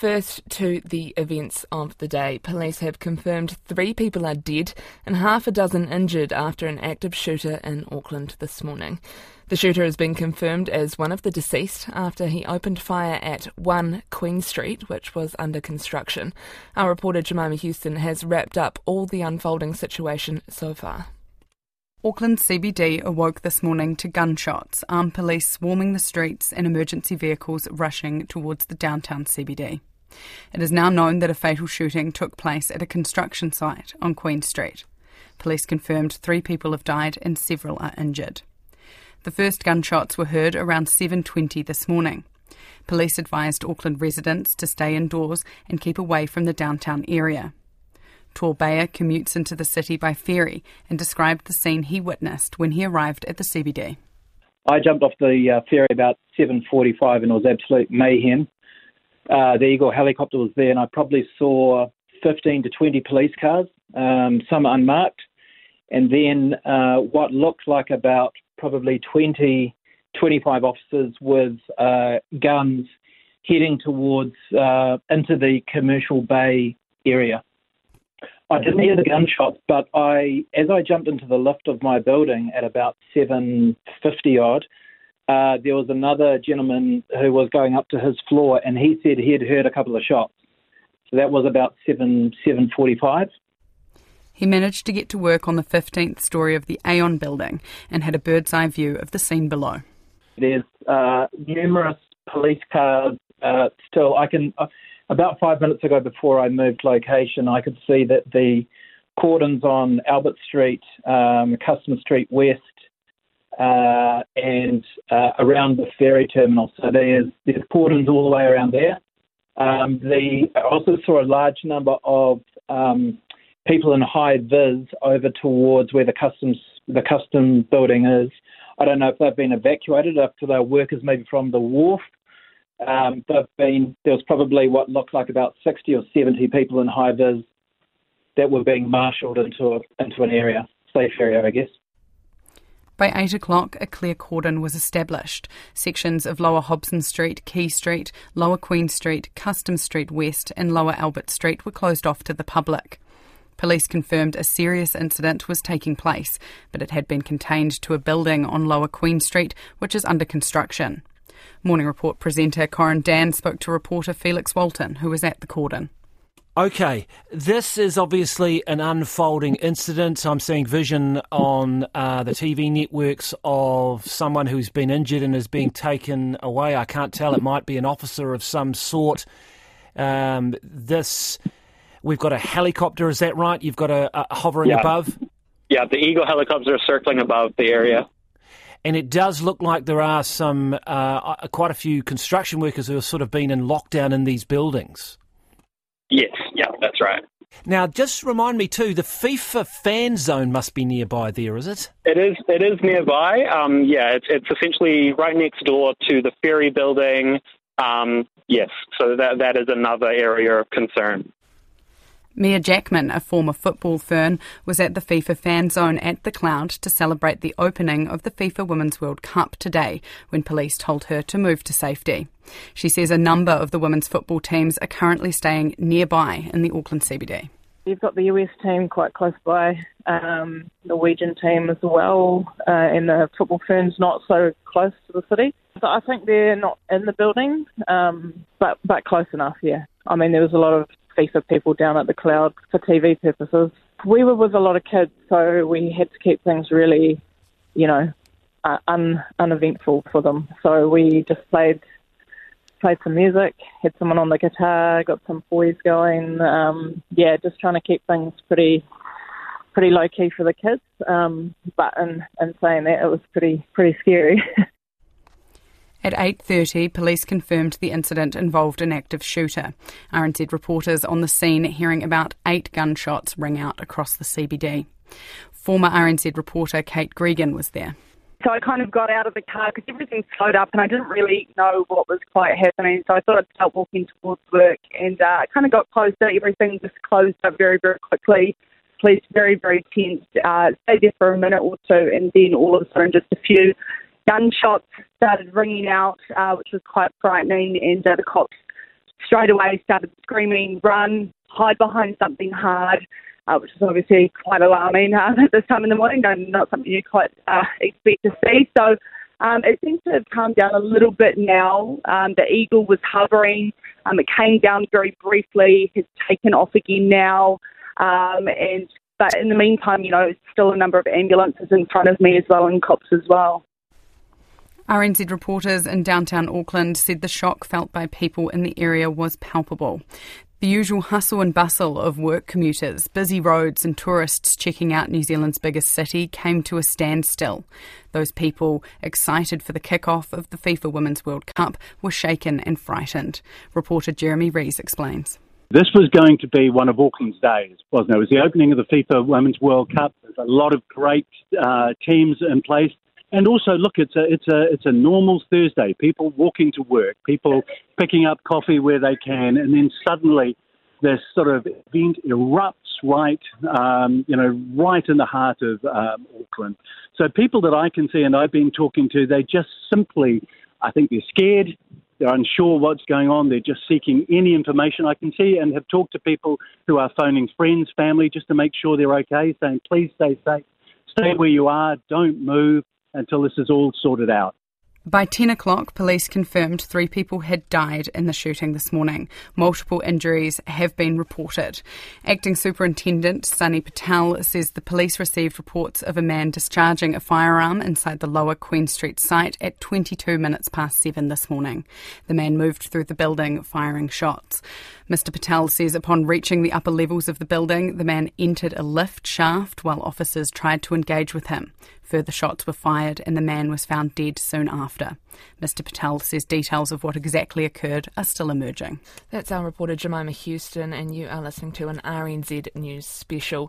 First to the events of the day. Police have confirmed three people are dead and half a dozen injured after an active shooter in Auckland this morning. The shooter has been confirmed as one of the deceased after he opened fire at 1 Queen Street, which was under construction. Our reporter Jemima Huston has wrapped up all the unfolding situation so far. Auckland CBD awoke this morning to gunshots, armed police swarming the streets, and emergency vehicles rushing towards the downtown CBD. It is now known that a fatal shooting took place at a construction site on Queen Street. Police confirmed three people have died and several are injured. The first gunshots were heard around 7:20 this morning. Police advised Auckland residents to stay indoors and keep away from the downtown area. Tor Bayer commutes into the city by ferry and described the scene he witnessed when he arrived at the CBD. I jumped off the uh, ferry about 7:45 and it was absolute mayhem. Uh, the Eagle helicopter was there, and I probably saw 15 to 20 police cars, um, some unmarked, and then uh, what looked like about probably 20, 25 officers with uh, guns heading towards uh, into the commercial bay area. I didn't hear the gunshots, but I, as I jumped into the lift of my building at about 7:50 odd, uh, there was another gentleman who was going up to his floor, and he said he had heard a couple of shots. So that was about 7 7:45. He managed to get to work on the 15th story of the Aon building and had a bird's eye view of the scene below. There's uh, numerous police cars uh, still. I can. Uh, about five minutes ago, before I moved location, I could see that the cordons on Albert Street, um, Customs Street West, uh, and uh, around the ferry terminal. So there's there's cordons all the way around there. Um, the, I also saw a large number of um, people in high vis over towards where the customs the custom building is. I don't know if they've been evacuated, if they're workers maybe from the wharf um, been there was probably what looked like about 60 or 70 people in high vis that were being marshalled into a, into an area, safe area, I guess. By 8 o'clock, a clear cordon was established. Sections of Lower Hobson Street, Quay Street, Lower Queen Street, Custom Street West, and Lower Albert Street were closed off to the public. Police confirmed a serious incident was taking place, but it had been contained to a building on Lower Queen Street, which is under construction. Morning Report presenter Corin Dann spoke to reporter Felix Walton, who was at the cordon. Okay, this is obviously an unfolding incident. I'm seeing vision on uh, the TV networks of someone who's been injured and is being taken away. I can't tell. It might be an officer of some sort. Um, this, we've got a helicopter. Is that right? You've got a, a hovering yeah. above. Yeah, the Eagle helicopters are circling above the area and it does look like there are some uh, quite a few construction workers who have sort of been in lockdown in these buildings. Yes, yeah, that's right. Now, just remind me too, the FIFA fan zone must be nearby there, is it? It is. It is nearby. Um, yeah, it's, it's essentially right next door to the ferry building. Um, yes, so that that is another area of concern. Maia Jackman, a former football fern, was at the FIFA fan zone at the Cloud to celebrate the opening of the FIFA Women's World Cup today when police told her to move to safety. She says a number of the women's football teams are currently staying nearby in the Auckland CBD. You've got the US team quite close by, um, Norwegian team as well, uh, and the football ferns not so close to the city. So I think they're not in the building, um, but but close enough. Yeah, I mean there was a lot of FIFA people down at the cloud for TV purposes. We were with a lot of kids, so we had to keep things really, you know, uh, un, uneventful for them. So we just played played some music, had someone on the guitar, got some boys going. Um, yeah, just trying to keep things pretty pretty low key for the kids. Um, but in, in saying that, it was pretty pretty scary. At 8.30, police confirmed the incident involved an active shooter. RNZ reporters on the scene hearing about eight gunshots ring out across the CBD. Former RNZ reporter Kate Gregan was there. So I kind of got out of the car because everything slowed up and I didn't really know what was quite happening. So I thought I'd start walking towards work and uh, kind of got close to everything just closed up very, very quickly. Police very, very tense. Uh, stayed there for a minute or two and then all of a sudden just a few gunshots started ringing out, uh, which was quite frightening, and uh, the cops straight away started screaming, run, hide behind something hard, uh, which is obviously quite alarming uh, at this time in the morning, and not something you quite uh, expect to see. So um, it seems to have calmed down a little bit now. Um, the eagle was hovering. Um, it came down very briefly. Has taken off again now. Um, and but in the meantime, you know, still a number of ambulances in front of me as well and cops as well. RNZ reporters in downtown Auckland said the shock felt by people in the area was palpable. The usual hustle and bustle of work commuters, busy roads, and tourists checking out New Zealand's biggest city came to a standstill. Those people, excited for the kick-off of the FIFA Women's World Cup, were shaken and frightened. Reporter Jeremy Rees explains. This was going to be one of Auckland's days, wasn't it? It was the opening of the FIFA Women's World Cup. There's a lot of great uh, teams in place. And also, look, it's a it's a it's a normal Thursday. People walking to work, people picking up coffee where they can, and then suddenly this sort of event erupts right, um, you know, right in the heart of um, Auckland. So people that I can see and I've been talking to, they just simply, I think they're scared. They're unsure what's going on. They're just seeking any information I can see and have talked to people who are phoning friends, family, just to make sure they're okay, saying, please stay safe, stay where you are, don't move until this is all sorted out. By 10 o'clock, police confirmed three people had died in the shooting this morning. Multiple injuries have been reported. Acting Superintendent Sunny Patel says the police received reports of a man discharging a firearm inside the lower Queen Street site at 22 minutes past 7 this morning. The man moved through the building firing shots. Mr. Patel says upon reaching the upper levels of the building, the man entered a lift shaft while officers tried to engage with him. Further shots were fired and the man was found dead soon after. Mr. Patel says details of what exactly occurred are still emerging. That's our reporter Jemima Huston, and you are listening to an RNZ News special.